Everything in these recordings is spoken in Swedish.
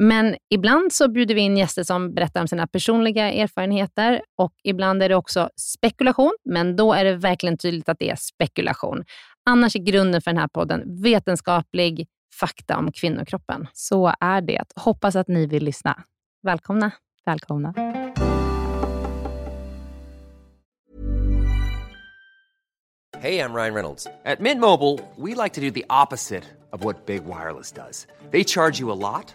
Men ibland så bjuder vi in gäster som berättar om sina personliga erfarenheter och ibland är det också spekulation, men då är det verkligen tydligt att det är spekulation. Annars är grunden för den här podden vetenskaplig fakta om kvinnokroppen. Så är det. Hoppas att ni vill lyssna. Välkomna. Välkomna. Hey, I'm Ryan Reynolds. At Mint Mobile, we like to do the opposite of what Big Wireless does. They charge you a lot,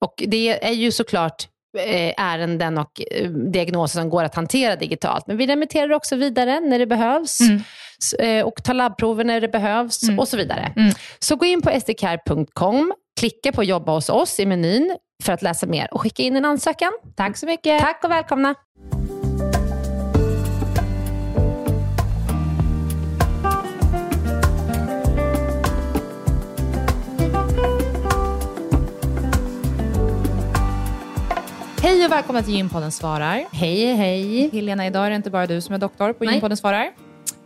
Och det är ju såklart Eh, ärenden och eh, diagnoser som går att hantera digitalt. Men vi remitterar också vidare när det behövs mm. Eh, och tar labbprover när det behövs mm. och så vidare. Mm. Så gå in på sdcare.com, klicka på jobba hos oss i menyn för att läsa mer och skicka in en ansökan. Tack så mycket. Tack och välkomna. Och välkomna till Gympodden svarar. Hej, hej. Helena, idag är det inte bara du som är doktor på Gympodden svarar.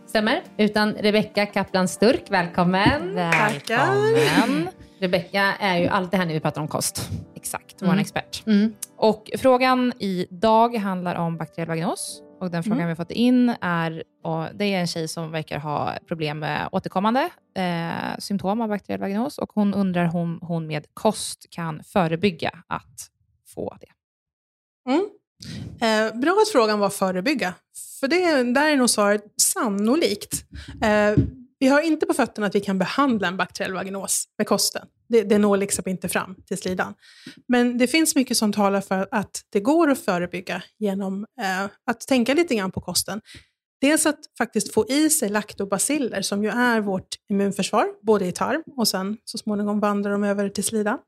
Stämmer. Utan Rebecka Kaplan Sturk, välkommen. Välkommen. Rebecka är ju alltid här när vi pratar om kost. Exakt, vår mm. expert. Mm. Och frågan idag handlar om bakteriell vaginos. Och den frågan mm. vi har fått in är, och det är en tjej som verkar ha problem med återkommande eh, symptom av bakteriell vaginos och hon undrar om hon, hon med kost kan förebygga att få det. Mm. Eh, bra att frågan var förebygga, för det, där är nog svaret sannolikt. Eh, vi har inte på fötterna att vi kan behandla en bakteriell vaginos med kosten. Det, det når liksom inte fram till slidan. Men det finns mycket som talar för att det går att förebygga genom eh, att tänka lite grann på kosten. Dels att faktiskt få i sig laktobaciller, som ju är vårt immunförsvar, både i tarm och sen så småningom vandrar de över till slidan.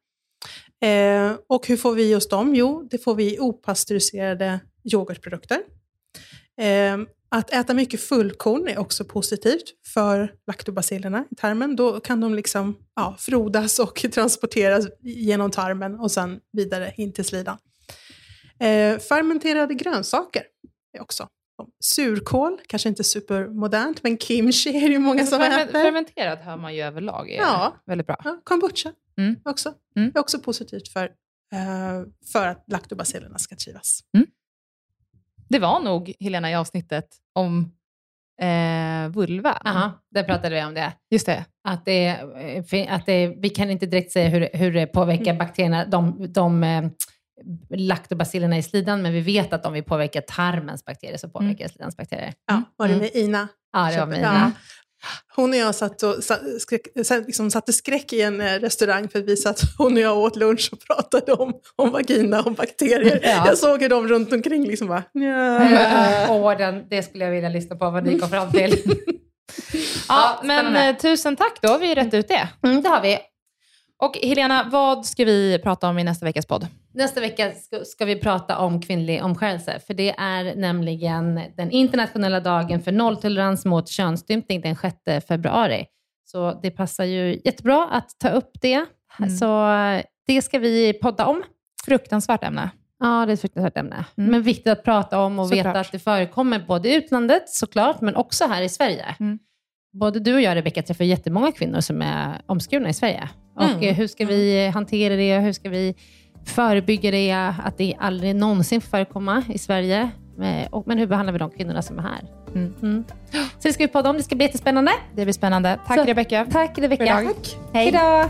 Eh, och hur får vi oss dem? Jo, det får vi i opastöriserade yoghurtprodukter. Eh, att äta mycket fullkorn är också positivt för laktobacillerna i tarmen. Då kan de liksom, ja, frodas och transporteras genom tarmen och sen vidare in till slidan. Eh, fermenterade grönsaker är också Surkål, kanske inte supermodernt, men kimchi är det ju många som ferment, äter. Fermenterat hör man ju överlag är ja. väldigt bra. Ja, kombucha mm. också. Mm. är också positivt för, uh, för att laktobacillerna ska trivas. Mm. Det var nog, Helena, i avsnittet om eh, vulva. Aha, där pratade vi om det. Just det. Att, det, eh, att det, vi kan inte direkt säga hur, hur det påverkar Mm. bakterierna, de, de eh, laktobacillerna i slidan, men vi vet att om vi påverkar tarmens bakterier så påverkar Mm. slidans bakterier. Ja, var det Mm. med Ina? Ja, det var med. Ina. Hon och jag satt och skräck, liksom satte skräck i en eh, restaurang för att vi satt, hon och jag åt lunch och pratade om, om vagina och bakterier. Ja. Jag såg hur de runt omkring liksom bara, nja. Åh, den, det skulle jag vilja lyssna på vad ni kom fram till. Ja, men eh, tusen tack då. har Vi rätt ut det. Mm, det har vi. Och Helena, vad ska vi prata om i nästa veckas podd? Nästa vecka ska, ska vi prata om kvinnlig omskärelse, för det är nämligen den internationella dagen för nolltolerans mot könsstympning den 6 februari. Så det passar ju jättebra att ta upp det. Mm. Så eh, det ska vi podda om. Fruktansvärt ämne. Ja, det är ett fruktansvärt ämne. Mm. Men viktigt att prata om och Såklart. veta att det förekommer både i utlandet såklart, men också här i Sverige. Mm. Både du och jag, Rebecka, träffar jättemånga kvinnor som är omskurna i Sverige. Och Mm. hur ska vi hantera det? Hur ska vi förebygga det? Att det aldrig någonsin får förekomma i Sverige. Eh, Men hur behandlar vi de kvinnorna som är här? Mm. Mm. Så det ska vi podda om. Det ska bli jättespännande. Det blir spännande. Tack Rebecka. Tack Rebecka. Tack. Hej då!